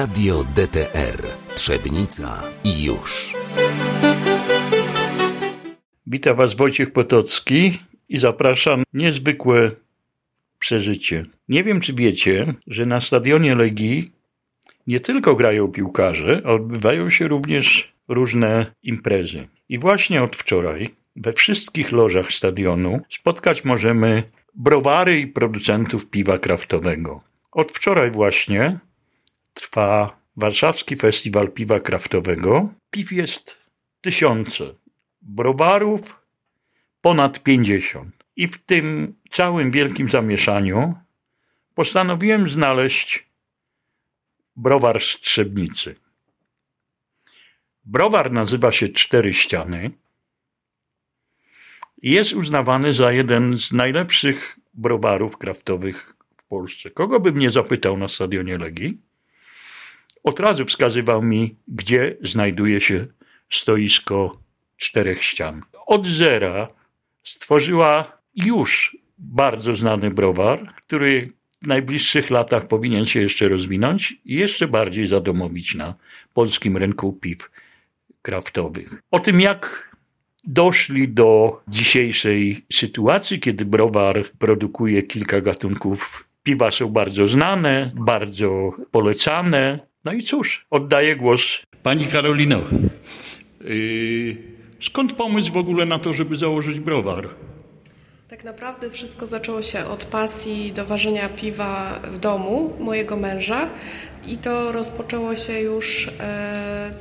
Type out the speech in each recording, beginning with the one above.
Radio DTR Trzebnica i już. Witam Was Wojciech Potocki i zapraszam niezwykłe przeżycie. Nie wiem, czy wiecie, że na stadionie Legii nie tylko grają piłkarze, odbywają się również różne imprezy. I właśnie od wczoraj we wszystkich lożach stadionu spotkać możemy browary i producentów piwa kraftowego. Od wczoraj właśnie trwa Warszawski Festiwal Piwa Kraftowego. Piw jest tysiące, browarów ponad pięćdziesiąt. I w tym całym wielkim zamieszaniu postanowiłem znaleźć browar z Trzebnicy. Browar nazywa się Cztery Ściany i jest uznawany za jeden z najlepszych browarów kraftowych w Polsce. Kogo bym nie zapytał na stadionie Legii, od razu wskazywał mi, gdzie znajduje się stoisko czterech ścian. Od zera stworzyła już bardzo znany browar, który w najbliższych latach powinien się jeszcze rozwinąć i jeszcze bardziej zadomowić na polskim rynku piw kraftowych. O tym, jak doszli do dzisiejszej sytuacji, kiedy browar produkuje kilka gatunków piwa, są bardzo znane, bardzo polecane. No i cóż, oddaję głos pani Karolino. Yy, skąd pomysł w ogóle na to, żeby założyć browar? Tak naprawdę wszystko zaczęło się od pasji do ważenia piwa w domu mojego męża i to rozpoczęło się już e,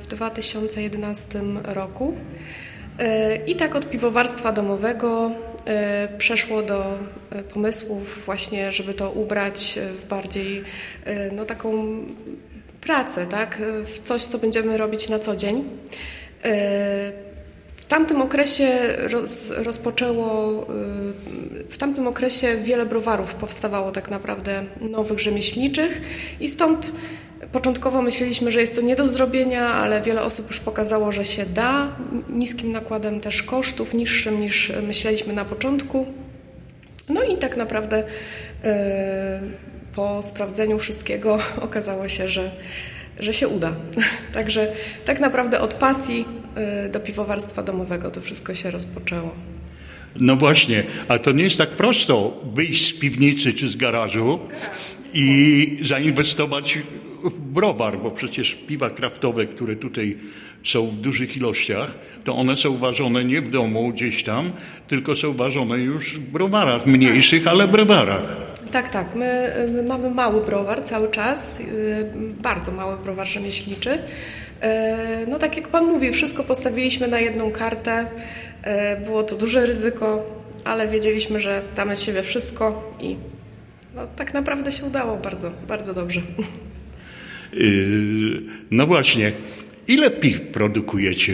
w 2011 roku. E, I tak od piwowarstwa domowego e, przeszło do pomysłów właśnie, żeby to ubrać w bardziej no, taką pracę, tak? w coś, co będziemy robić na co dzień. W tamtym okresie roz, rozpoczęło, w tamtym okresie wiele browarów powstawało tak naprawdę nowych, rzemieślniczych i stąd początkowo myśleliśmy, że jest to nie do zrobienia, ale wiele osób już pokazało, że się da, niskim nakładem też kosztów, niższym niż myśleliśmy na początku. No i tak naprawdę po sprawdzeniu wszystkiego okazało się, że, że się uda. Także tak naprawdę od pasji y, do piwowarstwa domowego to wszystko się rozpoczęło. No właśnie, ale to nie jest tak prosto wyjść z piwnicy czy z garażu i zainwestować w browar, bo przecież piwa kraftowe, które tutaj są w dużych ilościach, to one są ważone nie w domu gdzieś tam, tylko są ważone już w browarach mniejszych, ale browarach. Tak, tak. My, my, mamy mały browar cały czas, y, bardzo mały browar rzemieślniczy. Y, no tak jak Pan mówi, wszystko postawiliśmy na jedną kartę. Y, było to duże ryzyko, ale wiedzieliśmy, że damy z siebie wszystko i no, tak naprawdę się udało bardzo, bardzo dobrze. No właśnie, ile piw produkujecie?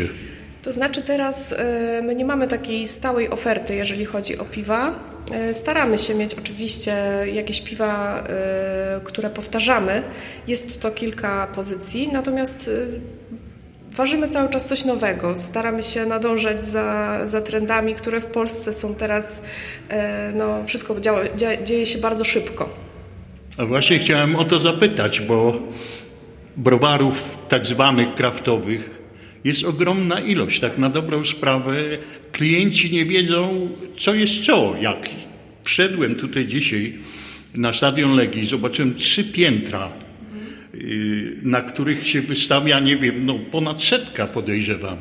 To znaczy teraz my nie mamy takiej stałej oferty, jeżeli chodzi o piwa. E, staramy się mieć oczywiście jakieś piwa, e, które powtarzamy. Jest to kilka pozycji, natomiast e, ważymy cały czas coś nowego. Staramy się nadążać za, za trendami, które w Polsce są teraz, no wszystko działa, dzieje się bardzo szybko. A właśnie chciałem o to zapytać, bo browarów tak zwanych kraftowych jest ogromna ilość. Tak na dobrą sprawę klienci nie wiedzą, co jest co. Jak wszedłem tutaj dzisiaj na stadion Legii, zobaczyłem trzy piętra, y, na których się wystawia, nie wiem, no ponad setka podejrzewam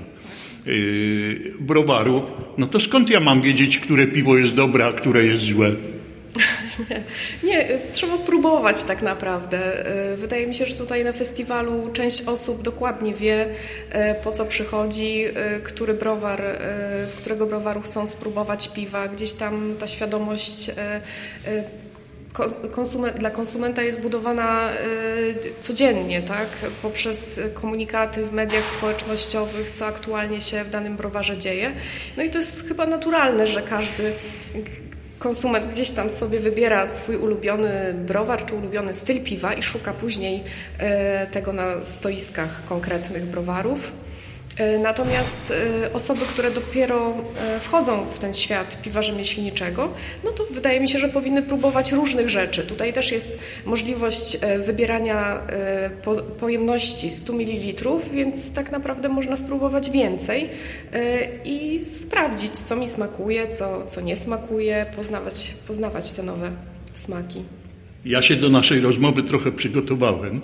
y, browarów, no to skąd ja mam wiedzieć, które piwo jest dobre, a które jest złe? Nie, trzeba próbować tak naprawdę. E, wydaje mi się, że tutaj na festiwalu część osób dokładnie wie, e, po co przychodzi, e, który browar, z którego browaru chcą spróbować piwa. Gdzieś tam ta świadomość konsument, dla konsumenta jest budowana codziennie, tak? poprzez komunikaty w mediach społecznościowych, co aktualnie się w danym browarze dzieje. No i to jest chyba naturalne, że każdy konsument gdzieś tam sobie wybiera swój ulubiony browar czy ulubiony styl piwa i szuka później e, tego na stoiskach konkretnych browarów. E, natomiast e, osoby, które dopiero e, wchodzą w ten świat piwa rzemieślniczego, no to wydaje mi się, że powinny próbować różnych rzeczy. Tutaj też jest możliwość wybierania pojemności 100 ml, więc tak naprawdę można spróbować więcej i sprawdzić, co mi smakuje, co, co nie smakuje, poznawać, poznawać te nowe smaki. Ja się do naszej rozmowy trochę przygotowałem.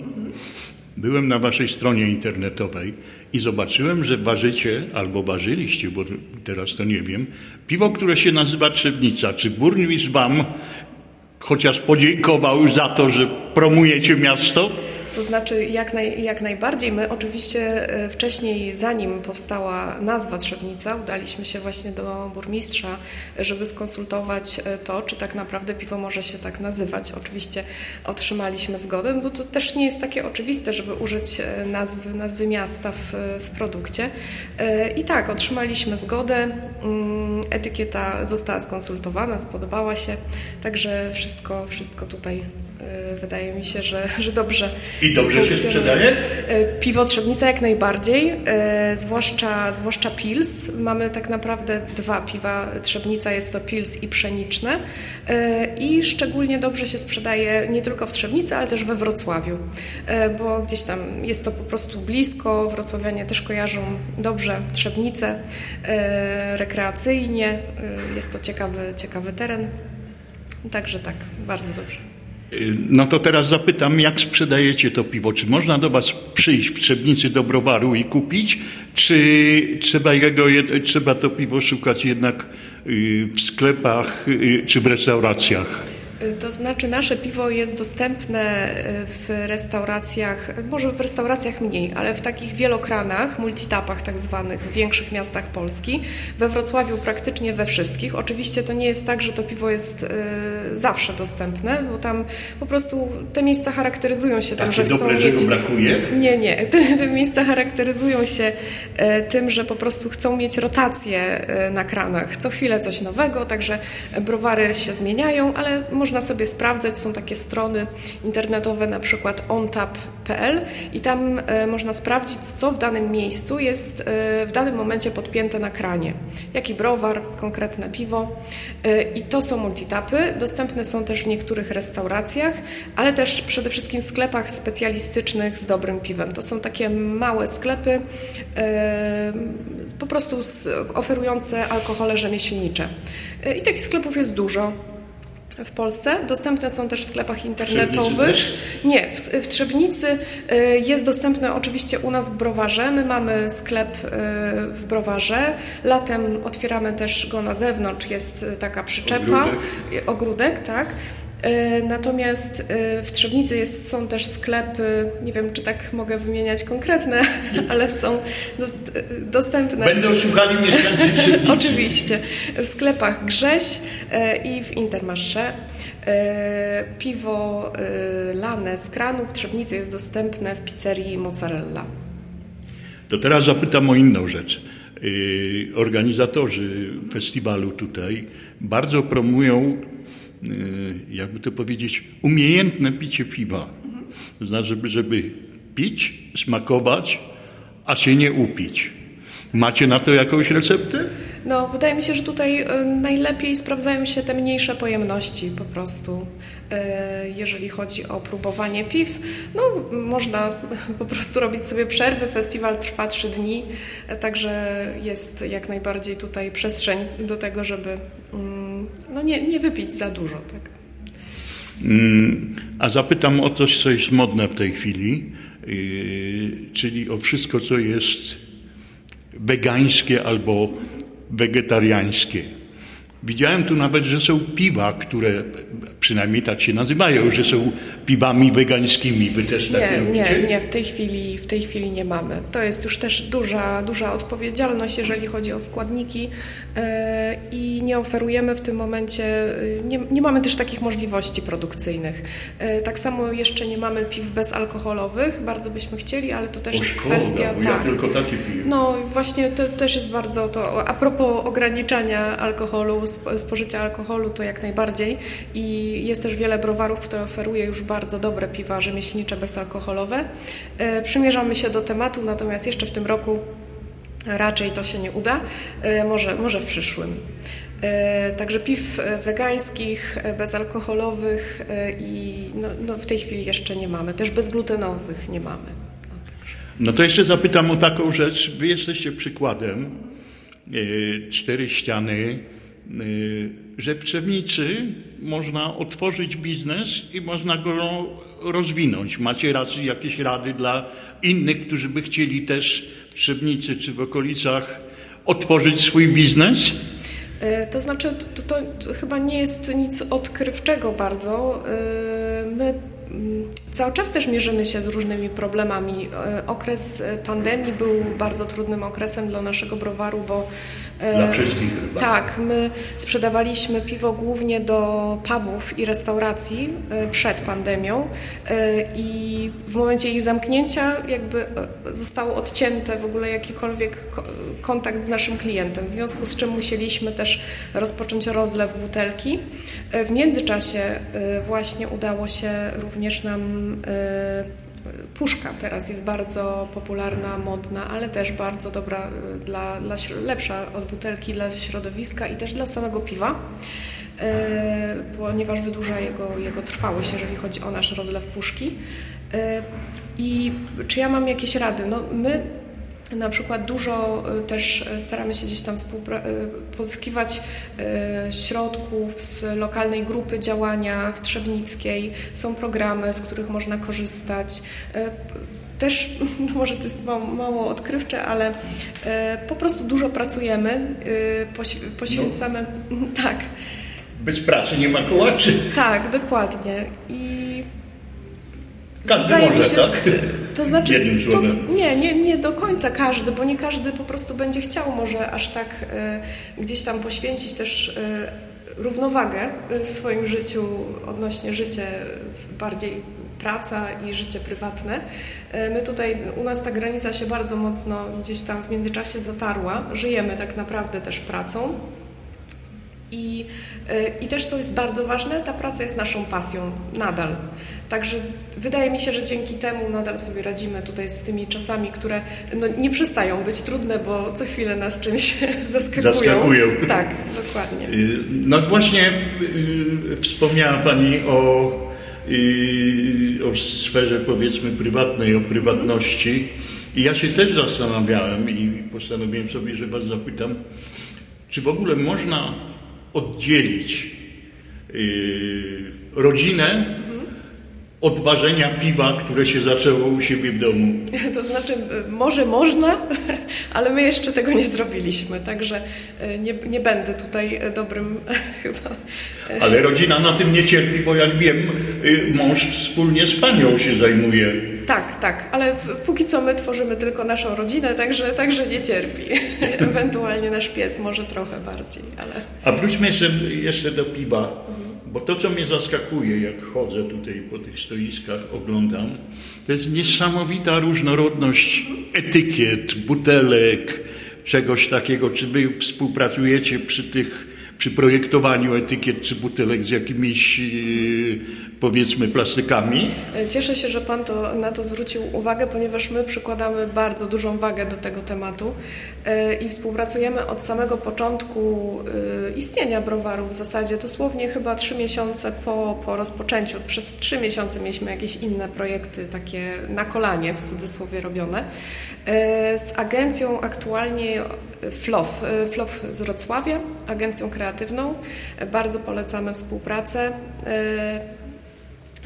Byłem na waszej stronie internetowej i zobaczyłem, że ważycie, albo ważyliście, bo teraz to nie wiem, piwo, które się nazywa Trzebnica. Czy burmistrz wam chociaż podziękował za to, że promujecie miasto? To znaczy jak, naj, jak najbardziej. My oczywiście e, wcześniej, zanim powstała nazwa Trzebnica, udaliśmy się właśnie do burmistrza, żeby skonsultować e, to, czy tak naprawdę piwo może się tak nazywać. Oczywiście otrzymaliśmy zgodę, bo to też nie jest takie oczywiste, żeby użyć e, nazwy, nazwy miasta w, w produkcie. I tak, otrzymaliśmy zgodę. Mm, etykieta została skonsultowana, spodobała się, także wszystko, wszystko tutaj wydaje mi się, że, że dobrze. I dobrze się sprzedaje? E, piwo Trzebnica jak najbardziej, e, zwłaszcza, zwłaszcza Pils. Mamy tak naprawdę dwa piwa Trzebnica, jest to Pils i Pszeniczne. E, I szczególnie dobrze się sprzedaje nie tylko w Trzebnicy, ale też we Wrocławiu, bo gdzieś tam jest to po prostu blisko. Wrocławianie też kojarzą dobrze Trzebnicę rekreacyjnie. Jest to ciekawy, ciekawy teren. Także tak, bardzo dobrze. No to teraz zapytam, jak sprzedajecie to piwo? Czy można do Was przyjść w Trzebnicy do browaru i kupić, czy trzeba, jego, trzeba to piwo szukać jednak y, w sklepach y, czy w restauracjach? To znaczy nasze piwo jest dostępne e, w restauracjach, może w restauracjach mniej, ale w takich wielokranach, multitapach tak zwanych w większych miastach Polski. We Wrocławiu praktycznie we wszystkich. Oczywiście to nie jest tak, że to piwo jest y, zawsze dostępne, bo tam po prostu te miejsca charakteryzują się tak, tym, że chcą dobre, mieć... brakuje? Nie, nie. Te, te miejsca charakteryzują się y, tym, że po prostu chcą mieć rotację y, na kranach. Co chwilę coś nowego, także browary się zmieniają, ale może można sobie sprawdzać, są takie strony internetowe, na przykład ontap.pl i tam e, można sprawdzić, co w danym miejscu jest e, w danym momencie podpięte na kranie. Jaki browar, konkretne piwo. E, I to są multitapy. Dostępne są też w niektórych restauracjach, ale też przede wszystkim w sklepach specjalistycznych z dobrym piwem. To są takie małe sklepy, po prostu oferujące alkohole rzemieślnicze. I takich sklepów jest dużo w Polsce. Dostępne są też w sklepach internetowych. Nie, w, w Trzebnicy y, jest dostępne oczywiście u nas w browarze. My mamy sklep y, w browarze. Latem otwieramy też go na zewnątrz. Jest y, taka przyczepa, ogródek, ogródek tak. E, natomiast e, w Trzebnicy jest, są też sklepy, nie wiem czy tak mogę wymieniać konkretne, ale są dostępne. Będą szukali mieszkańcy Trzebnicy. Oczywiście. W sklepach Grześ e, i w Intermarché. Piwo lane z kranu w Trzebnicy jest dostępne w pizzerii Mozzarella. To teraz zapytam o inną rzecz. Organizatorzy festiwalu tutaj bardzo promują jakby to powiedzieć, umiejętne picie piwa. To znaczy, żeby, żeby pić, smakować, a się nie upić. Macie na to jakąś receptę? No, wydaje mi się, że tutaj y, najlepiej sprawdzają się te mniejsze pojemności po prostu. Y, jeżeli chodzi o próbowanie piw, no można po prostu robić sobie przerwy. Festiwal trwa trzy dni, także jest jak najbardziej tutaj przestrzeń do tego, żeby mm, no nie, nie wypić za dużo. Tak? Mm, a zapytam o coś, co jest modne w tej chwili, czyli o wszystko, co jest wegańskie albo wegetariańskie. Widziałem tu nawet, że są piwa, które przynajmniej tak się nazywają, że są piwami wegańskimi. Wy też nie, tak Nie, nie, w tej chwili, w tej chwili nie mamy. To jest już też duża, duża odpowiedzialność, jeżeli chodzi o składniki yy, i nie oferujemy w tym momencie, yy, nie, nie mamy też takich możliwości produkcyjnych. Yy, tak samo jeszcze nie mamy piw bezalkoholowych, bardzo byśmy chcieli, ale to też o, jest szkoda, kwestia... Bo tak. Ja tylko takie piję. No właśnie to też jest bardzo to, a propos ograniczania alkoholu, spożycia alkoholu, to jak najbardziej i jest też wiele browarów, które oferuje już bardzo dobre piwa rzemieślnicze bezalkoholowe. E, przymierzamy się do tematu, natomiast jeszcze w tym roku raczej to się nie uda, może, może w przyszłym. Także piw wegańskich, bezalkoholowych i no, no w tej chwili jeszcze nie mamy. Też bezglutenowych nie mamy. No, no to jeszcze zapytam o taką rzecz. Wy jesteście przykładem. Cztery ściany że w Trzewnicy można otworzyć biznes i można go rozwinąć. Macie raczej jakieś rady dla innych, którzy by chcieli też w Trzebnicy czy w okolicach otworzyć swój biznes? E, to znaczy, to, to, chyba nie jest nic odkrywczego bardzo. E, my mm, Cały czas też mierzymy się z różnymi problemami. E, okres pandemii był bardzo trudnym okresem dla naszego browaru, bo Dla wszystkich chyba. Tak, my sprzedawaliśmy piwo głównie do pubów i restauracji e, przed pandemią e, i w momencie ich zamknięcia jakby zostało odcięte w ogóle jakikolwiek kontakt z naszym klientem, w związku z czym musieliśmy też rozpocząć rozlew butelki. W międzyczasie właśnie udało się również nam Puszka teraz jest bardzo popularna, modna, ale też bardzo dobra y, dla, dla lepsza od butelki dla środowiska i też dla samego piwa, e, ponieważ wydłuża jego, jego trwałość, jeżeli chodzi o nasz rozlew puszki. E, I czy ja mam jakieś rady? No, my na przykład dużo y, też y, staramy się gdzieś tam y, pozyskiwać środków z lokalnej grupy działania w Trzebnickiej. Są programy, z których można korzystać. Też, no może to jest mało, mało odkrywcze, ale po prostu dużo pracujemy, poświęcamy. No. Tak. Bez pracy nie ma kołaczy. Tak, dokładnie. I każdy może, się, tak? To znaczy, to, nie, nie, nie do końca każdy, bo nie każdy po prostu będzie chciał może aż tak y, gdzieś tam poświęcić też y, równowagę w swoim życiu odnośnie życia bardziej praca i życie prywatne. E, my tutaj, u nas ta granica się bardzo mocno gdzieś tam w międzyczasie zatarła. Żyjemy tak naprawdę też pracą. I, I też, co jest bardzo ważne, ta praca jest naszą pasją nadal. Także wydaje mi się, że dzięki temu nadal sobie radzimy tutaj z tymi czasami, które no, nie przestają być trudne, bo co chwilę nas czymś zaskakują. Zaskakują. Tak, dokładnie. Y, no właśnie y, wspomniała Pani o, y, o sferze powiedzmy prywatnej, o prywatności. I ja się też zastanawiałem i postanowiłem sobie, że Was zapytam, czy w ogóle można oddzielić rodzinę odważenia piwa, które się zaczęło u siebie w domu? To znaczy, może można, ale my jeszcze tego nie zrobiliśmy, także e, nie, nie będę tutaj dobrym chyba. Ale rodzina na tym nie cierpi, bo jak wiem, y, mąż wspólnie z panią się zajmuje. Tak, tak, ale póki co my tworzymy tylko naszą rodzinę, także, także nie cierpi. Ewentualnie nasz pies może trochę bardziej, ale... A wróćmy jeszcze, jeszcze do piwa. Bo to, co mnie zaskakuje, jak chodzę tutaj po tych stoiskach, oglądam, to jest niesamowita różnorodność etykiet, butelek, czegoś takiego. Czy wy współpracujecie przy tych przy projektowaniu etykiet czy butelek z jakimiś yy, powiedzmy plastykami. Cieszę się, że Pan to, na to zwrócił uwagę, ponieważ my przykładamy bardzo dużą wagę do tego tematu yy, i współpracujemy od samego początku yy, istnienia browaru w zasadzie dosłownie chyba trzy miesiące po, po rozpoczęciu. Przez trzy miesiące mieliśmy jakieś inne projekty takie na kolanie w cudzysłowie robione. Z agencją aktualnie FLOF, FLOF z Wrocławia, agencją kreatywną. Bardzo polecamy współpracę.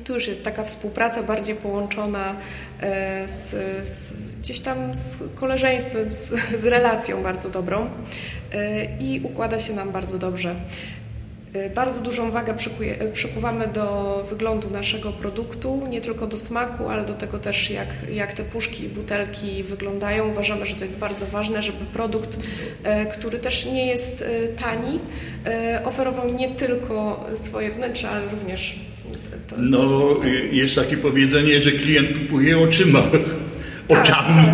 Tu już jest taka współpraca bardziej połączona e, z, z gdzieś tam z koleżeństwem, z, z relacją bardzo dobrą e, i układa się nam bardzo dobrze. E, bardzo dużą wagę przykuwamy do wyglądu naszego produktu, nie tylko do smaku, ale do tego też, jak, jak te puszki i butelki wyglądają. Uważamy, że to jest bardzo ważne, żeby produkt, który też nie jest tani, oferował nie tylko swoje wnętrze, ale również to... No, jest takie powiedzenie, że klient kupuje oczyma. Tak, oczami.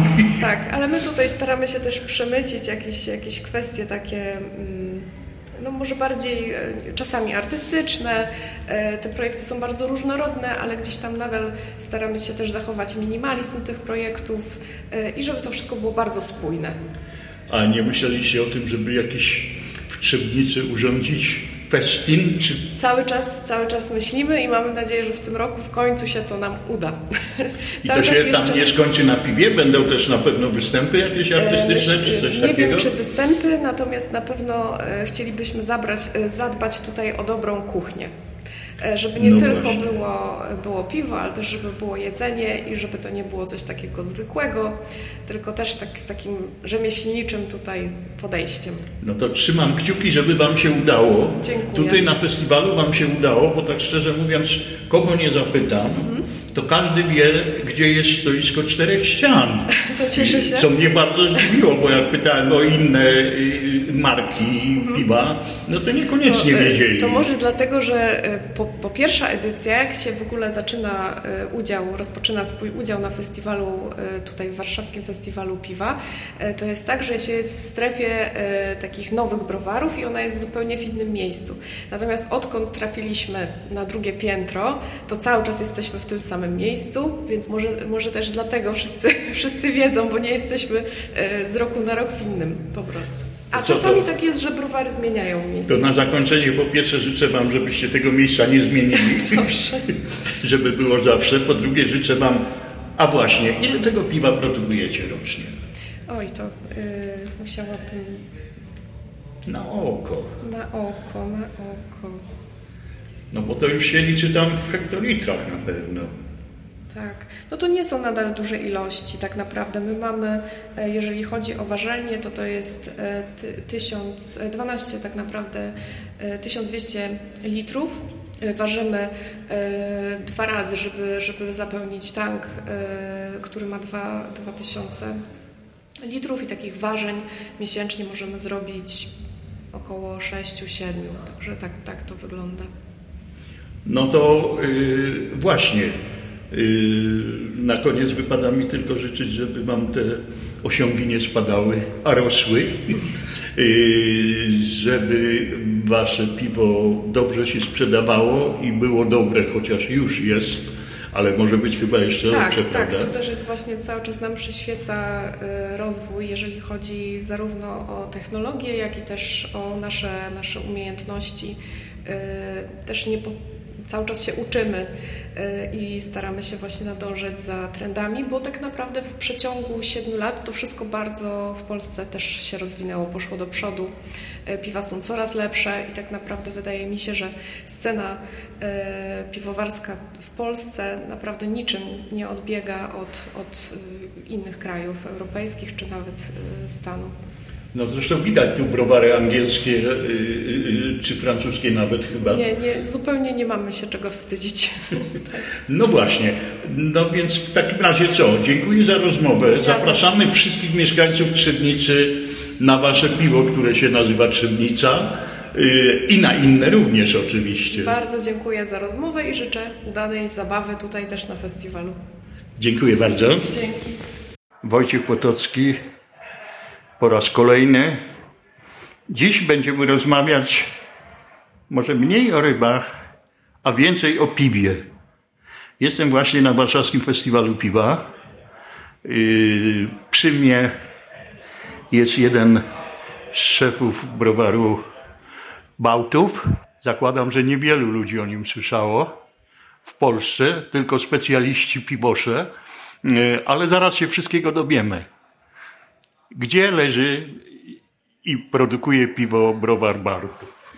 Tak, tak, ale my tutaj staramy się też przemycić jakieś, jakieś kwestie takie, mm, no może bardziej e, czasami artystyczne. E, te projekty są bardzo różnorodne, ale gdzieś tam nadal staramy się też zachować minimalizm tych projektów e, i żeby to wszystko było bardzo spójne. A nie myśleliście o tym, żeby jakiś w Trzebnicy urządzić festin? Czy... Cały czas, cały czas myślimy i mamy nadzieję, że w tym roku w końcu się to nam uda. I to się jeszcze... tam nie skończy na piwie? Będą też na pewno występy jakieś e, artystyczne Myśl, czy coś nie takiego? Nie wiem, czy występy, natomiast na pewno e, chcielibyśmy zabrać, e, zadbać tutaj o dobrą kuchnię. E, żeby nie no tylko było, było piwo, ale też żeby było jedzenie i żeby to nie było coś takiego zwykłego, tylko też tak, z takim rzemieślniczym tutaj podejściem. No to trzymam kciuki, żeby Wam się udało. Dziękuję. Tutaj na festiwalu Wam się udało, bo tak szczerze mówiąc, kogo nie zapytam, mhm to każdy wie, gdzie jest stoisko czterech ścian. To cieszę się. Co mnie bardzo zdziwiło, bo jak pytałem o inne y, marki mhm. piwa, no to niekoniecznie to, y, wiedzieli. To może dlatego, że y, po, po, pierwsza edycja, jak się w ogóle zaczyna udział, rozpoczyna swój udział na festiwalu, tutaj w warszawskim festiwalu piwa, to jest tak, że się jest w strefie takich nowych browarów i ona jest zupełnie w innym miejscu. Natomiast odkąd trafiliśmy na drugie piętro, to cały czas jesteśmy w tym samym samym miejscu, więc może, może też dlatego wszyscy, wszyscy wiedzą, bo nie jesteśmy e, z roku na rok w innym po prostu. A Co czasami to? tak jest, że browary zmieniają miejsce. To na zakończenie po pierwsze życzę Wam, żebyście tego miejsca nie zmienili. Dobrze. żeby było zawsze. Po drugie życzę Wam, a właśnie, ile tego piwa produkujecie rocznie? Oj, to yy, musiałabym... Na oko. Na oko, na oko. No bo to już się liczy tam w hektolitrach na pewno. Tak, no to nie są nadal duże ilości tak naprawdę. My mamy, e, jeżeli chodzi o ważelnię, to to jest 1000, e, 12 e, tak naprawdę, 1200 litrów. Ważymy dwa razy, żeby, żeby zapełnić tank, który ma 2, 2000 litrów i takich ważeń miesięcznie możemy zrobić około 6-7, także tak, tak to wygląda. No to yy, właśnie na koniec wypada mi tylko życzyć, żeby Wam te osiągi nie spadały, a rosły, yy, żeby Wasze piwo dobrze się sprzedawało i było dobre, chociaż już jest, ale może być chyba jeszcze tak, lepsze, tak, prawda? Tak, to też jest właśnie cały czas nam przyświeca yy, rozwój, jeżeli chodzi zarówno o technologię, jak i też o nasze, nasze umiejętności. Też nie cały czas się uczymy y, i staramy się właśnie nadążać za trendami, bo tak naprawdę w przeciągu 7 lat to wszystko bardzo w Polsce też się rozwinęło, poszło do przodu. Y, piwa są coraz lepsze i tak naprawdę wydaje mi się, że scena y, piwowarska w Polsce naprawdę niczym nie odbiega od, od innych krajów europejskich czy nawet Stanów. No zresztą widać tu browary angielskie y, y, y, czy francuskie nawet chyba. Nie, nie, zupełnie nie mamy się czego wstydzić. No właśnie. No więc w takim razie co? Dziękuję za rozmowę. Zapraszamy wszystkich mieszkańców Trzebnicy na wasze piwo, które się nazywa Trzebnica i na inne również oczywiście. Bardzo dziękuję za rozmowę i życzę udanej zabawy tutaj też na festiwalu. Dziękuję bardzo. Dzięki. Wojciech Potocki po raz kolejny. Dziś będziemy rozmawiać może mniej o rybach, a więcej o piwie. Jestem właśnie na Warszawskim Festiwalu Piwa. Yy, przy mnie jest jeden z szefów browaru Bałtów. Zakładam, że niewielu ludzi o nim słyszało w Polsce, tylko specjaliści piwosze, yy, ale zaraz się wszystkiego dowiemy. Gdzie leży i produkuje piwo browar Bałtów?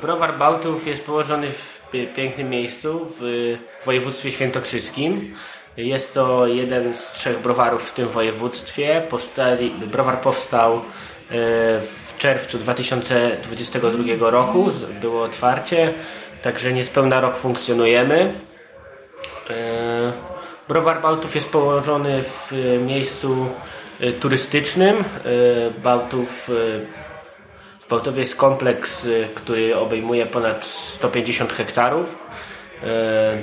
Browar Bałtów jest położony w pięknym miejscu w województwie świętokrzyskim. Jest to jeden z trzech browarów w tym województwie. Powstali, browar powstał e, w czerwcu 2022 roku. Było otwarcie, także niespełna rok funkcjonujemy. E, browar Bałtów jest położony w miejscu E, turystycznym. E, Bałtów, e, w Bałtowie jest kompleks, który obejmuje ponad 150 hektarów.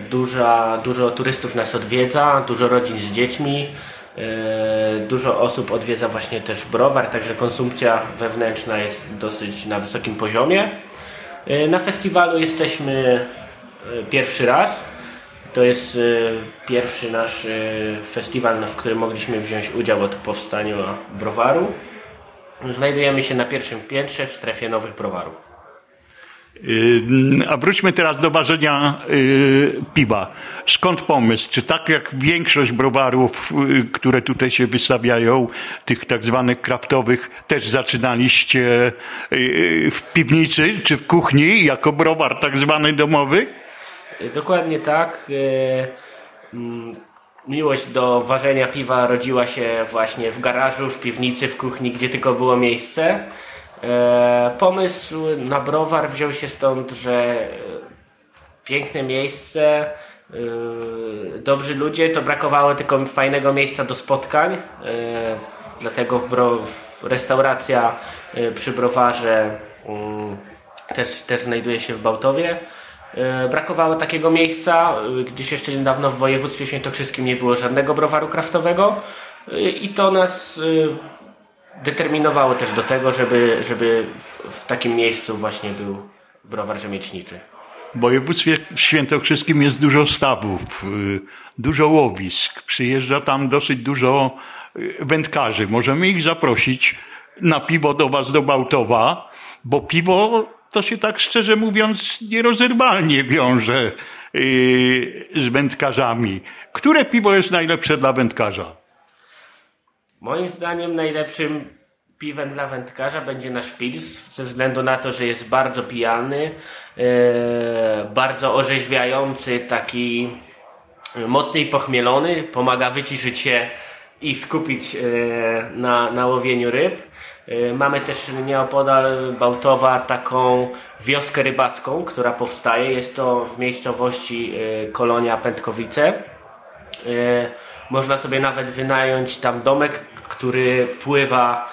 Duża, dużo turystów nas odwiedza, dużo rodzin z dziećmi. Dużo osób odwiedza właśnie też browar, także konsumpcja wewnętrzna jest dosyć na wysokim poziomie. Na festiwalu jesteśmy pierwszy raz. To jest y, pierwszy nasz y, festiwal, w którym mogliśmy wziąć udział od powstania browaru. Znajdujemy się na pierwszym piętrze w strefie nowych browarów. Yy, A wróćmy teraz do ważenia piwa. Skąd pomysł? Czy tak jak większość browarów, które tutaj się wystawiają, tych tak zwanych kraftowych, też zaczynaliście w piwnicy czy w kuchni jako browar tak zwany domowy? Dokładnie tak. E, mm, Miłość do ważenia piwa rodziła się właśnie w garażu, w piwnicy, w kuchni, gdzie tylko było miejsce. E, Pomysł na browar wziął się stąd, że e, piękne miejsce, dobrzy ludzie, to brakowało tylko fajnego miejsca do spotkań. Dlatego w bro, restauracja przy browarze mm, też, też znajduje się w Bałtowie. E, Brakowało takiego miejsca, e, gdyż jeszcze niedawno w województwie świętokrzyskim nie było żadnego browaru kraftowego E, i to nas determinowało też do tego, żeby, żeby w, takim miejscu właśnie był browar rzemieślniczy. W województwie świętokrzyskim jest dużo stawów, dużo łowisk. Przyjeżdża tam dosyć dużo wędkarzy. Możemy ich zaprosić na piwo do was do Bałtowa, bo piwo to się tak szczerze mówiąc nierozerwalnie wiąże yy, z wędkarzami. Które piwo jest najlepsze dla wędkarza? Moim zdaniem najlepszym piwem dla wędkarza będzie nasz Pils, ze względu na to, że jest bardzo pijalny, e, bardzo orzeźwiający, taki mocniej pochmielony, pomaga wyciszyć się i skupić na, na łowieniu ryb. E, Mamy też nieopodal Bałtowa taką wioskę rybacką, która powstaje. Jest to w miejscowości e, Kolonia Pętkowice. E, Można sobie nawet wynająć tam domek, który pływa,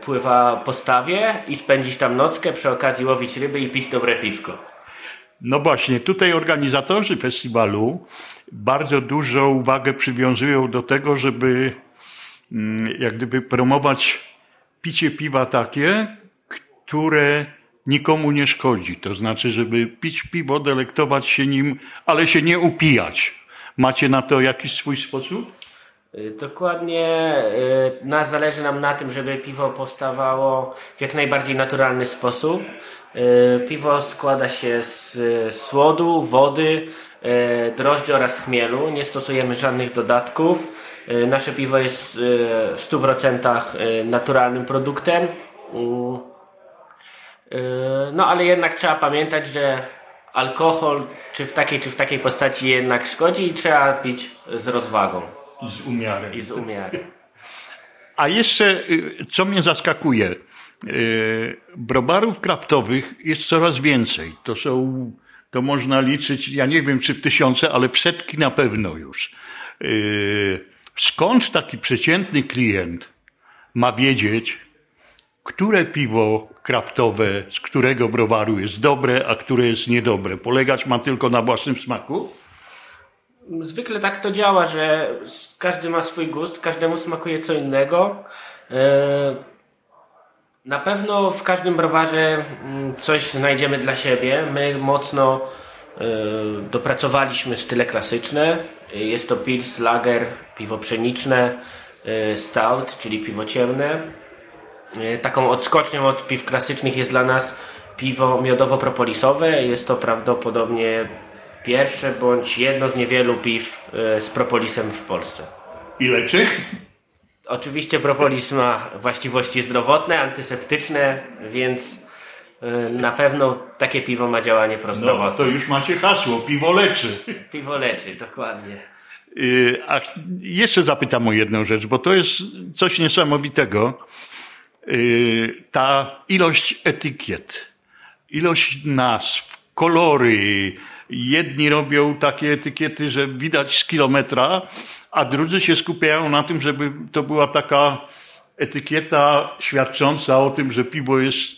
pływa po stawie i spędzić tam nockę, przy okazji łowić ryby i pić dobre piwko. No właśnie, tutaj organizatorzy festiwalu bardzo dużą uwagę przywiązują do tego, żeby mm, jak gdyby promować picie piwa takie, które nikomu nie szkodzi. To znaczy, żeby pić piwo, delektować się nim, ale się nie upijać. Macie na to jakiś swój sposób? Y, Dokładnie y, nas zależy nam na tym, żeby piwo powstawało w jak najbardziej naturalny sposób. Y, Piwo składa się z słodu, wody, drożdży oraz chmielu. Nie stosujemy żadnych dodatków. Y, Nasze piwo jest y, w 100% y, naturalnym produktem. No ale jednak trzeba pamiętać, że alkohol czy w takiej czy w takiej postaci jednak szkodzi i trzeba pić z rozwagą Z umiarem. i z umiarem. A jeszcze, y, co mnie zaskakuje, y, browarów kraftowych jest coraz więcej. To są, to można liczyć, ja nie wiem czy w tysiące, ale w setki na pewno już. Y, Skąd taki przeciętny klient ma wiedzieć, które piwo kraftowe z którego browaru jest dobre, a które jest niedobre? Polegać ma tylko na własnym smaku? Zwykle tak to działa, że każdy ma swój gust, każdemu smakuje co innego. E, Na pewno w każdym browarze mm, coś znajdziemy dla siebie. My mocno dopracowaliśmy style klasyczne. Jest to pils, lager, piwo pszeniczne, e, stout, czyli piwo ciemne. E, Taką odskocznią od piw klasycznych jest dla nas piwo miodowo-propolisowe. Jest to prawdopodobnie pierwsze bądź jedno z niewielu piw e, z propolisem w Polsce. I leczy? Oczywiście propolis ma właściwości zdrowotne, antyseptyczne, więc e, na pewno takie piwo ma działanie No, prozdrowotne. to już macie hasło, piwo leczy. Piwo leczy, dokładnie. Y, A jeszcze zapytam o jedną rzecz, bo to jest coś niesamowitego. Y, Ta ilość etykiet, ilość nazw, kolory. Jedni robią takie etykiety, że widać z kilometra, a drudzy się skupiają na tym, żeby to była taka etykieta świadcząca o tym, że piwo jest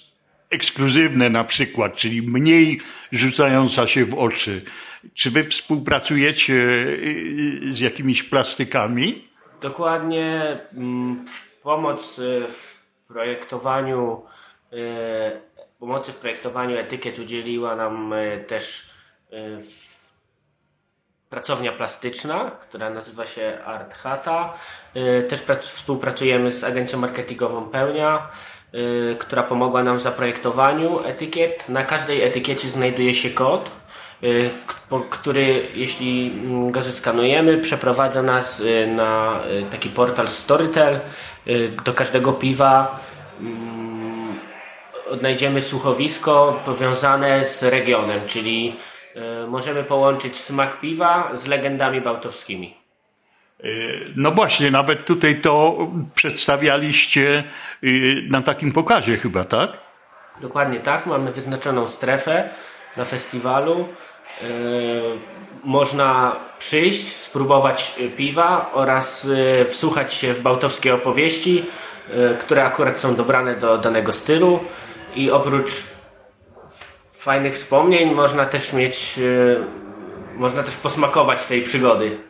ekskluzywne na przykład, czyli mniej rzucająca się w oczy. Czy wy współpracujecie y, z jakimiś plastykami? Dokładnie mm, pomoc y, w projektowaniu y, pomocy w projektowaniu etykiet udzieliła nam też pracownia plastyczna, która nazywa się Art Hata. Też współpracujemy z agencją marketingową Pełnia, która pomogła nam w zaprojektowaniu etykiet. Na każdej etykiecie znajduje się kod, który jeśli mm, go zeskanujemy, przeprowadza nas na taki portal Storytel. Do każdego piwa mm, odnajdziemy słuchowisko powiązane z regionem, czyli możemy połączyć smak piwa z legendami bałtowskimi. No właśnie, nawet tutaj to przedstawialiście e, na takim pokazie chyba, tak? Dokładnie tak, mamy wyznaczoną strefę na festiwalu. Można przyjść, spróbować piwa oraz wsłuchać się w bałtowskie opowieści, które akurat są dobrane do danego stylu. I oprócz fajnych wspomnień, można też mieć, można też posmakować tej przygody.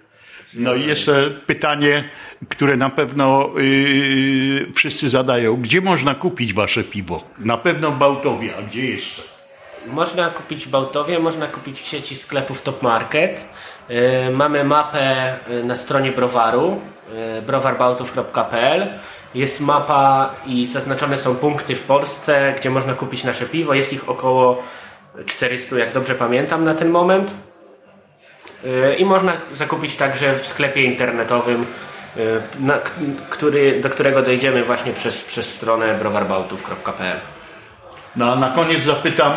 No i jeszcze pytanie, które na pewno yy, wszyscy zadają. Gdzie można kupić wasze piwo? Na pewno w Bałtowie, a gdzie jeszcze? Można kupić w Bałtowie, można kupić w sieci sklepów Top Market. Yy, mamy mapę y, na stronie browaru, yy, browarbałtów.pl. Jest mapa i zaznaczone są punkty w Polsce, gdzie można kupić nasze piwo. Jest ich około 400, jak dobrze pamiętam, na ten moment. Y, I można zakupić także w sklepie internetowym, y, na, który, do którego dojdziemy właśnie przez, przez stronę browarbałtów.pl. No a na koniec zapytam,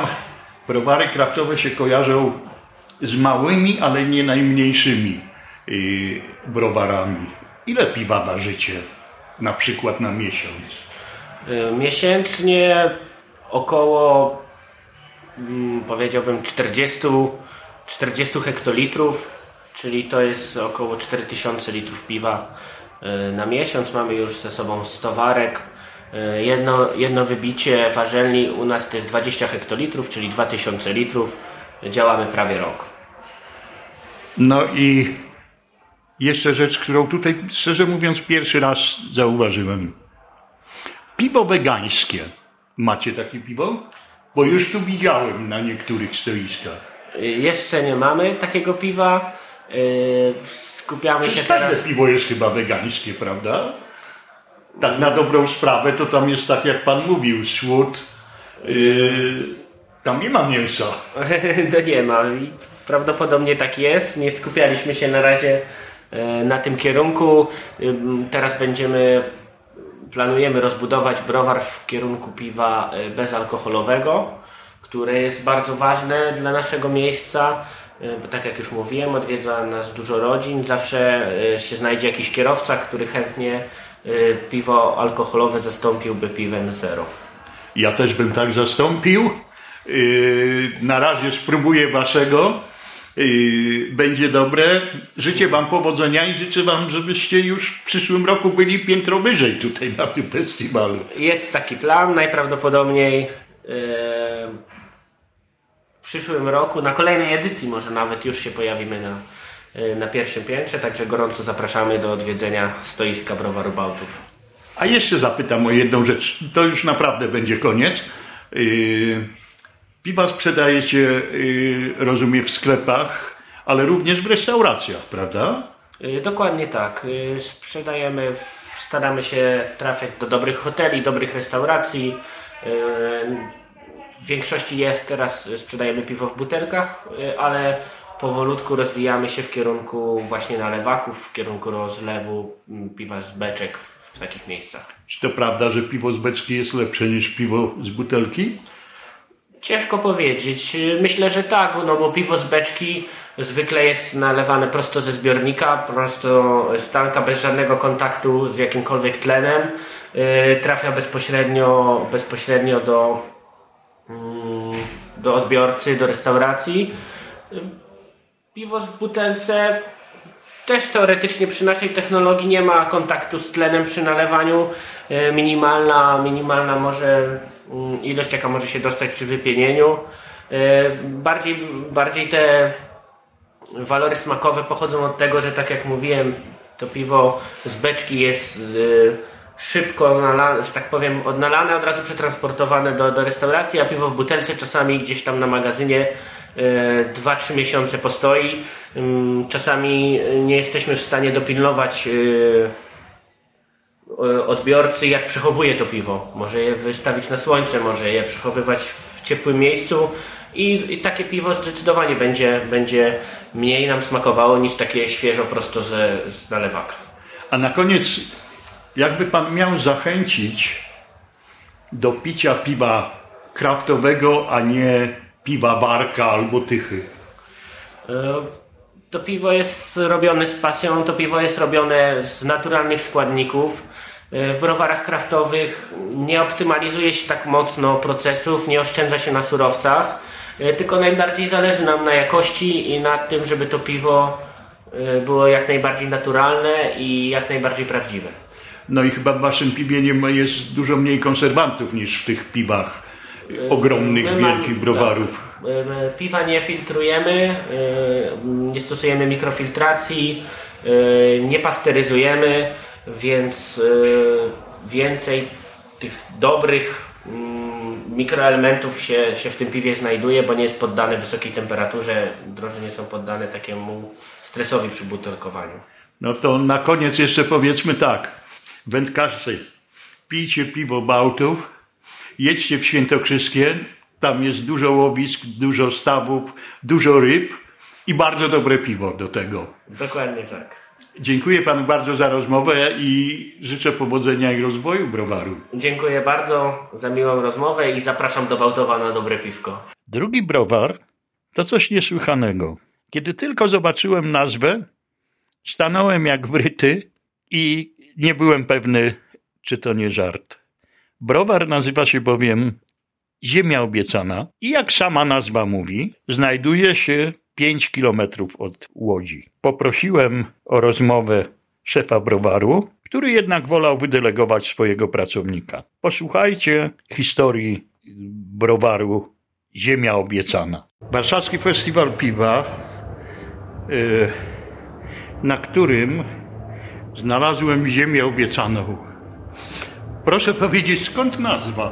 browary kraftowe się kojarzą z małymi, ale nie najmniejszymi yy, browarami. Ile piwa ważycie na przykład na miesiąc? Yy, miesięcznie około mm, powiedziałbym 40, 40 hektolitrów, czyli to jest około 4000 litrów piwa yy, na miesiąc. Mamy już ze sobą 100 warek. Yy, jedno, jedno wybicie warzelni u nas to jest 20 hektolitrów, czyli 2000 litrów. Działamy prawie rok. No i jeszcze rzecz, którą tutaj szczerze mówiąc pierwszy raz zauważyłem. Piwo wegańskie. Macie takie piwo? Bo już tu widziałem na niektórych stoiskach. Jeszcze nie mamy takiego piwa. Yy, skupiamy Przecież się teraz... każde piwo jest chyba wegańskie, prawda? Tak na dobrą sprawę to tam jest tak jak pan mówił, słód. Yy, tam nie ma mięsa. no nie ma. Prawdopodobnie tak jest. Nie skupialiśmy się na razie na tym kierunku. Teraz będziemy, planujemy rozbudować browar w kierunku piwa bezalkoholowego, które jest bardzo ważne dla naszego miejsca. E, bo tak jak już mówiłem, odwiedza nas dużo rodzin. Zawsze się znajdzie jakiś kierowca, który chętnie piwo alkoholowe zastąpiłby piwem zero. Ja też bym tak zastąpił. Na razie spróbuję waszego będzie dobre. Życzę Wam powodzenia i życzę Wam, żebyście już w przyszłym roku byli piętro wyżej tutaj na tym festiwalu. Jest taki plan, najprawdopodobniej w przyszłym roku, na kolejnej edycji może nawet już się pojawimy na, yy, na pierwszym piętrze, także gorąco zapraszamy do odwiedzenia stoiska Browaru Bałtów. A jeszcze zapytam o jedną rzecz. To już naprawdę będzie koniec. Yy, Piwa sprzedajecie, yy, rozumiem, w sklepach, ale również w restauracjach, prawda? Yy, dokładnie tak. Yy, sprzedajemy, staramy się trafiać do dobrych hoteli, dobrych restauracji. W większości jest teraz sprzedajemy piwo w butelkach, yy, ale powolutku rozwijamy się w kierunku właśnie nalewaków, w kierunku rozlewu mm, piwa z beczek w takich miejscach. Czy to prawda, że piwo z beczki jest lepsze niż piwo z butelki? Ciężko powiedzieć. Myślę, że tak, no bo piwo z beczki zwykle jest nalewane prosto ze zbiornika, prosto z tanka, bez żadnego kontaktu z jakimkolwiek tlenem. Yy, trafia bezpośrednio, bezpośrednio do, do odbiorcy, do restauracji. Piwo z butelce też teoretycznie przy naszej technologii nie ma kontaktu z tlenem przy nalewaniu. Yy, minimalna, minimalna może Mm, ilość jaka może się dostać przy wypienieniu. E, bardziej, bardziej te walory smakowe pochodzą od tego, że tak jak mówiłem, to piwo z beczki jest e, szybko, że tak powiem, odnalane, od razu przetransportowane do, do restauracji, a piwo w butelce czasami gdzieś tam na magazynie 2-3 miesiące postoi. Mm, czasami nie jesteśmy w stanie dopilnować odbiorcy, jak przechowuje to piwo. Może je wystawić na słońce, może je przechowywać w ciepłym miejscu i, i takie piwo zdecydowanie będzie, będzie mniej nam smakowało niż takie świeżo prosto ze, z nalewaka. A na koniec, jakby pan miał zachęcić do picia piwa kraftowego, a nie piwa barka albo tychy? E, to piwo jest robione z pasją, to piwo jest robione z naturalnych składników. E, w browarach kraftowych nie optymalizuje się tak mocno procesów, nie oszczędza się na surowcach, e, tylko najbardziej zależy nam na jakości i na tym, żeby to piwo było jak najbardziej naturalne i jak najbardziej prawdziwe. No i chyba w waszym piwie nie jest dużo mniej konserwantów niż w tych piwach ogromnych, My wielkich browarów. Tak. Piwa nie filtrujemy, nie stosujemy mikrofiltracji, nie pasteryzujemy, więc więcej tych dobrych mm, mikroelementów się, się w tym piwie znajduje, bo nie jest poddane wysokiej temperaturze. Drożdże nie są poddane takiemu stresowi przy butelkowaniu. No to na koniec jeszcze powiedzmy tak. Wędkarzcy, pijcie piwo Bałtów, jedźcie w Świętokrzyskie, tam jest dużo łowisk, dużo stawów, dużo ryb i bardzo dobre piwo do tego. Dokładnie tak. Dziękuję panu bardzo za rozmowę i życzę powodzenia i rozwoju browaru. Dziękuję bardzo za miłą rozmowę i zapraszam do Bałtowa na dobre piwko. Drugi browar to coś niesłychanego. Kiedy tylko zobaczyłem nazwę, stanąłem jak wryty i nie byłem pewny, czy to nie żart. Browar nazywa się bowiem Ziemia Obiecana i jak sama nazwa mówi, znajduje się 5 kilometrów od Łodzi. Poprosiłem o rozmowę szefa browaru, który jednak wolał wydelegować swojego pracownika. Posłuchajcie historii browaru Ziemia Obiecana. Warszawski Festiwal Piwa, y, na którym znalazłem Ziemię Obiecaną. Proszę powiedzieć, skąd nazwa?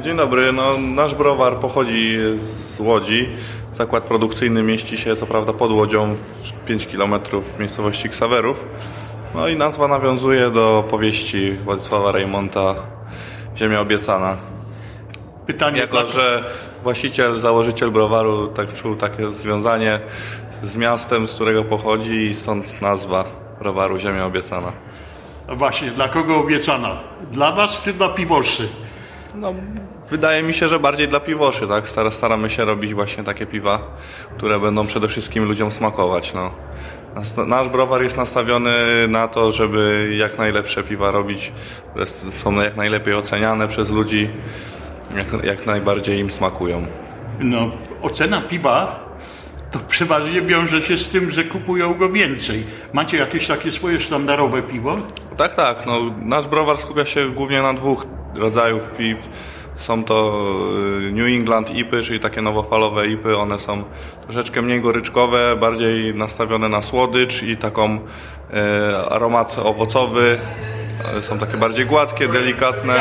Dzień dobry. No, nasz browar pochodzi z Łodzi. Zakład produkcyjny mieści się co prawda pod Łodzią w 5 km w miejscowości Ksawerów. No i nazwa nawiązuje do powieści Władysława Rejmonta Ziemia obiecana. Pytanie jako, że właściciel, założyciel browaru tak czuł takie związanie z miastem, z którego pochodzi i stąd nazwa browaru Ziemia obiecana. No właśnie, dla kogo obiecana? Dla was czy dla piwoszy? No, wydaje mi się, że bardziej dla piwoszy, tak? Staramy się robić właśnie takie piwa, które będą przede wszystkim ludziom smakować, no. Nasz browar jest nastawiony na to, żeby jak najlepsze piwa robić, które są jak najlepiej oceniane przez ludzi, jak, jak najbardziej im smakują. No, ocena piwa to przeważnie wiąże się z tym, że kupują go więcej. Macie jakieś takie swoje sztandarowe piwo? Tak, tak. No, nasz browar skupia się głównie na dwóch rodzajów piw. Są to y, New England IPy, czyli takie nowofalowe IPy. One są troszeczkę mniej goryczkowe, bardziej nastawione na słodycz i taką e, aromat owocowy. Są takie bardziej gładkie, delikatne.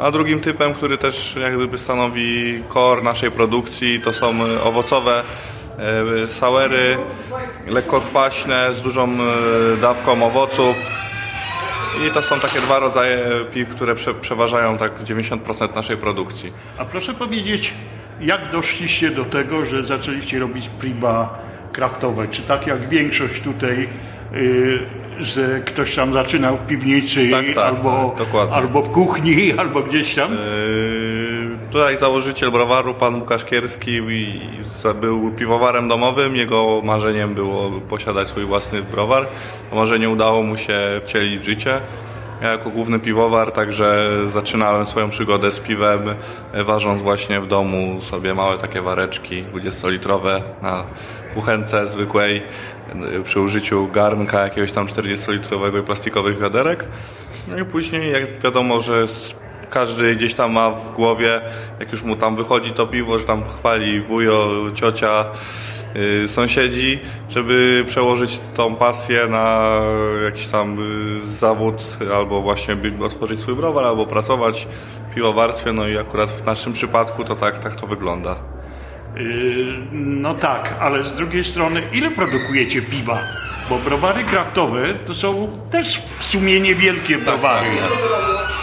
A drugim typem, który też jak gdyby stanowi core naszej produkcji, to są owocowe sauery, lekko kwaśne, z dużą dawką owoców. I to są takie dwa rodzaje piw, które prze, przeważają tak 90% naszej produkcji. A proszę powiedzieć, jak doszliście do tego, że zaczęliście robić priba kraftowe? Czy tak jak większość tutaj, yy, że ktoś tam zaczynał w piwnicy tak, tak, albo, tak, albo w kuchni, albo gdzieś tam? Yy, tutaj założyciel browaru, pan Łukasz Kierski, był piwowarem domowym. Jego marzeniem było posiadać swój własny browar. To marzenie udało mu się wcielić w życie. Ja jako główny piwowar także zaczynałem swoją przygodę z piwem, ważąc właśnie w domu sobie małe takie wareczki 20-litrowe na kuchence zwykłej przy użyciu garnka jakiegoś tam 40-litrowego i plastikowych wiaderek. No i później jak wiadomo, że każdy gdzieś tam ma w głowie, jak już mu tam wychodzi to piwo, że tam chwali wujo, ciocia, y, sąsiedzi, żeby przełożyć tą pasję na jakiś tam y, zawód, albo właśnie otworzyć swój browar, albo pracować w piwowarstwie, no i akurat w naszym przypadku to tak, tak to wygląda. Yy, No tak, ale z drugiej strony, ile produkujecie piwa? Bo browary kraftowe to są też w sumie niewielkie browary.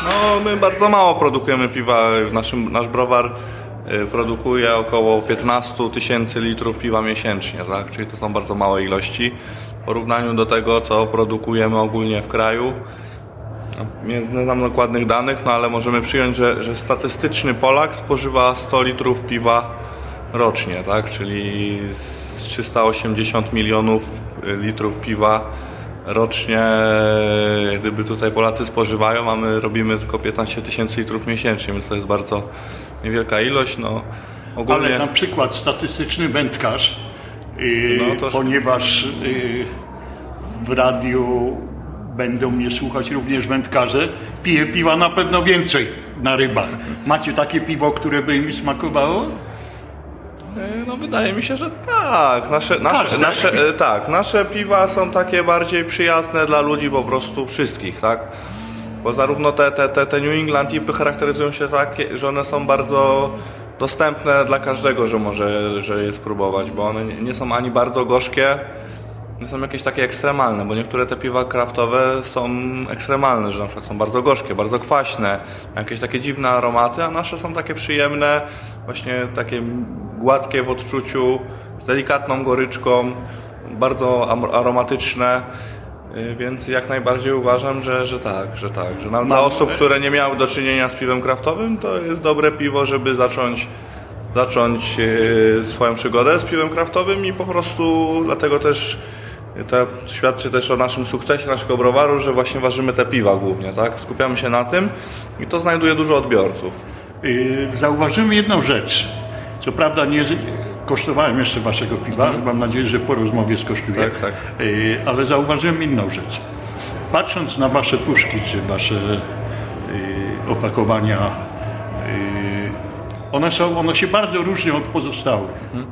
No, my bardzo mało produkujemy piwa. Naszym, nasz browar y, produkuje około 15 tysięcy litrów piwa miesięcznie, tak? czyli to są bardzo małe ilości w porównaniu do tego, co produkujemy ogólnie w kraju. Nie znam dokładnych danych, no ale możemy przyjąć, że, że statystyczny Polak spożywa 100 litrów piwa rocznie, tak? czyli z 380 milionów litrów piwa rocznie, gdyby tutaj Polacy spożywają, a my robimy tylko 15 tysięcy litrów miesięcznie, więc to jest bardzo niewielka ilość. No, ogólnie... Ale na przykład statystyczny wędkarz, yy, No, to- ponieważ yy, w radiu będą mnie słuchać również wędkarze, pije piwa na pewno więcej na rybach. Macie takie piwo, które by im smakowało? No wydaje mi się, że tak. Nasze, nasze, nasze, e, tak. nasze piwa są takie bardziej przyjazne dla ludzi po prostu wszystkich, tak? Bo zarówno te, te, te, te New England tipy charakteryzują się tak, że one są bardzo dostępne dla każdego, że może że je spróbować, bo one nie są ani bardzo gorzkie, nie są jakieś takie ekstremalne, bo niektóre te piwa kraftowe są ekstremalne, że na przykład są bardzo gorzkie, bardzo kwaśne, mają jakieś takie dziwne aromaty, a nasze są takie przyjemne, właśnie takie gładkie w odczuciu, z delikatną goryczką, bardzo aromatyczne. y, Więc jak najbardziej uważam, że, że tak, że tak, że na, dla osób, które nie miały do czynienia z piwem kraftowym, to jest dobre piwo, żeby zacząć zacząć e, swoją przygodę z piwem kraftowym i po prostu dlatego też to świadczy też o naszym sukcesie naszego browaru, że właśnie ważymy te piwa głównie, tak? Skupiamy się na tym i to znajduje dużo odbiorców. Yy, Zauważyłem jedną rzecz. Co prawda nie kosztowałem jeszcze waszego piwa, mam nadzieję, że po rozmowie skosztuję. Mhm. Tak, tak. Yy, Ale zauważyłem inną rzecz. Patrząc na wasze puszki, czy wasze yy, opakowania, one, są, one się bardzo różnią od pozostałych. Mhm.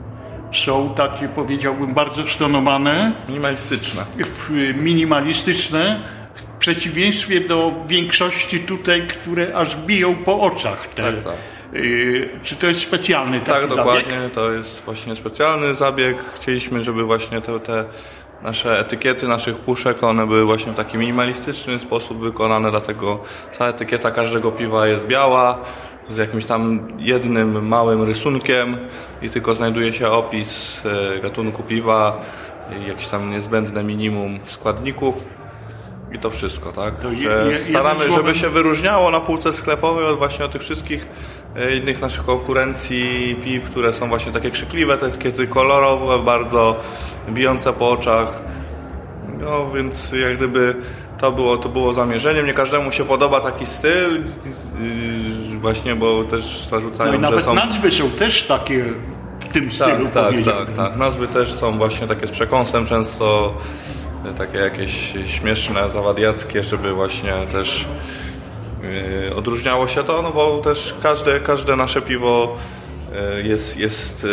Są takie, powiedziałbym, bardzo stonowane, Minimalistyczne. w- minimalistyczne, w przeciwieństwie do większości tutaj, które aż biją po oczach. Te, Tak, tak. Y, czy to jest specjalny taki Tak, zabieg? dokładnie. To jest właśnie specjalny zabieg. Chcieliśmy, żeby właśnie te, te nasze etykiety naszych puszek, one były właśnie w taki minimalistyczny sposób wykonane, dlatego cała etykieta każdego piwa jest biała, z jakimś tam jednym małym rysunkiem i tylko znajduje się opis e, gatunku piwa jakieś tam niezbędne minimum składników. I to wszystko, tak? Że staramy, żeby się wyróżniało na półce sklepowej od właśnie od tych wszystkich e, innych naszych konkurencji piw, które są właśnie takie krzykliwe, te etykiety kolorowe, bardzo bijące po oczach. No więc jak gdyby to było, to było zamierzeniem. Nie każdemu się podoba taki styl, właśnie, bo też zarzucają, No i że nawet są... nazwy są też takie w tym stylu, Tak, tak, tak, tak. Nazwy też są właśnie takie z przekąsem, często e, takie jakieś śmieszne, zawadiackie, żeby właśnie też e, odróżniało się to, no bo też każde, każde nasze piwo e, jest, jest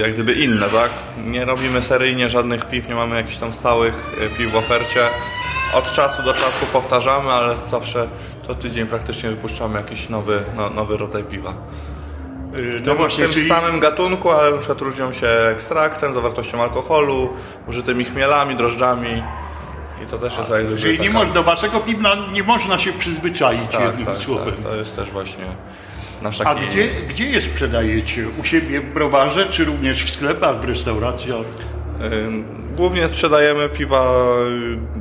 jak gdyby inne, tak? Nie robimy seryjnie żadnych piw, nie mamy jakichś tam stałych piw w ofercie. Od czasu do czasu powtarzamy, ale zawsze co tydzień praktycznie wypuszczamy jakiś nowy, no, nowy rodzaj piwa. Y, W No tym, właśnie, w tym czyli, samym gatunku, ale na przykład różnią się ekstraktem, zawartością alkoholu, użytymi chmielami, drożdżami i to też jest jak gdyby czyli nie taka- mo- do waszego piwa nie można się przyzwyczaić tak, jednym tak, słowem. tak, to jest też właśnie nasz A gdzie, gdzie je sprzedajecie? U siebie w browarze, czy również w sklepach, w restauracjach? Głównie sprzedajemy piwa,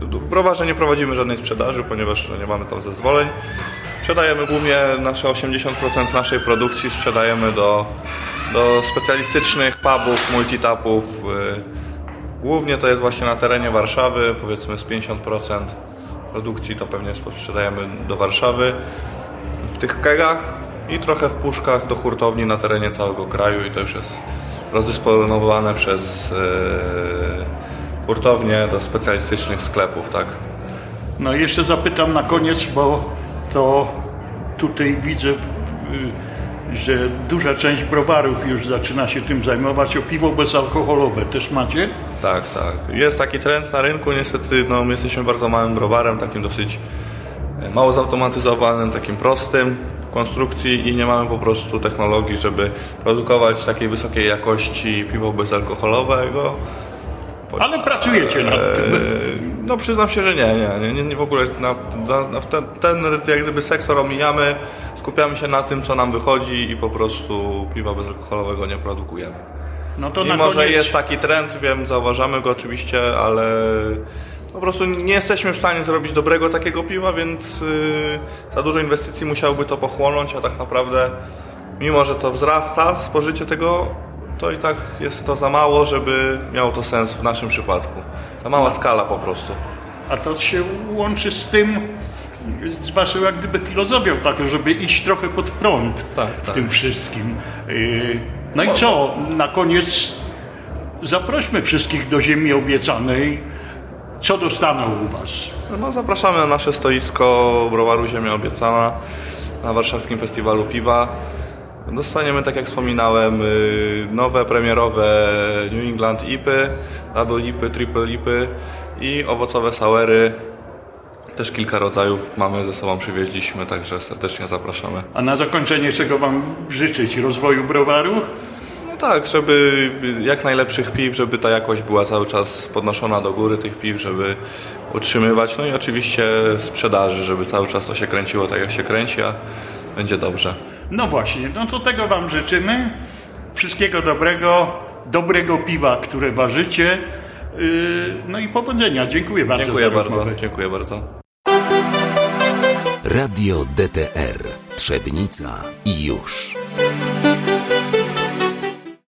y, w browarze nie prowadzimy żadnej sprzedaży, ponieważ nie mamy tam zezwoleń. Sprzedajemy głównie nasze 80% naszej produkcji sprzedajemy do, do specjalistycznych pubów, multitapów. y, Głównie to jest właśnie na terenie Warszawy, powiedzmy z 50% produkcji to pewnie sprzedajemy do Warszawy w tych kegach i trochę w puszkach do hurtowni na terenie całego kraju i to już jest rozdysponowane przez e, hurtownie do specjalistycznych sklepów, tak? No i jeszcze zapytam na koniec, bo to tutaj widzę, y, że duża część browarów już zaczyna się tym zajmować. O piwo bezalkoholowe też macie? Tak, tak. Jest taki trend na rynku. Niestety no, my jesteśmy bardzo małym browarem, takim dosyć e, mało zautomatyzowanym, takim prostym konstrukcji i nie mamy po prostu technologii, żeby produkować takiej wysokiej jakości piwo bezalkoholowego. Ale pracujecie nad tym. E, No przyznam się, że nie, nie, nie, nie, w ogóle na, na, ten, ten jak gdyby sektor omijamy, skupiamy się na tym, co nam wychodzi i po prostu piwa bezalkoholowego nie produkujemy. No to na Mimo, że koniec... jest taki trend, wiem, zauważamy go oczywiście, ale po prostu nie jesteśmy w stanie zrobić dobrego takiego piwa, więc yy, za dużo inwestycji musiałby to pochłonąć, a tak naprawdę mimo, że to wzrasta spożycie tego, to i tak jest to za mało, żeby miało to sens w naszym przypadku. Za mała skala po prostu. A to się łączy z tym, z waszą jak gdyby filozofią taką, żeby iść trochę pod prąd Tak, w tak. tym wszystkim. Yy, No i co, na koniec zaprośmy wszystkich do ziemi obiecanej. Co dostaną u was? No, zapraszamy na nasze stoisko browaru Ziemia Obiecana na Warszawskim Festiwalu Piwa. Dostaniemy, tak jak wspominałem, y, nowe premierowe New England IPy, double IPy, triple IPy i owocowe sauery. Też kilka rodzajów mamy ze sobą, przywieźliśmy, także serdecznie zapraszamy. A na zakończenie czego wam życzyć? Rozwoju browaru? Tak, żeby jak najlepszych piw, żeby ta jakość była cały czas podnoszona do góry tych piw, żeby utrzymywać. No i oczywiście sprzedaży, żeby cały czas to się kręciło tak jak się kręci, a będzie dobrze. No właśnie, no to tego wam życzymy. Wszystkiego dobrego, dobrego piwa, które ważycie. Yy, No i powodzenia. Dziękuję bardzo Dziękuję za bardzo. rozmowę. Dziękuję bardzo. Radio DTR Trzebnica i już.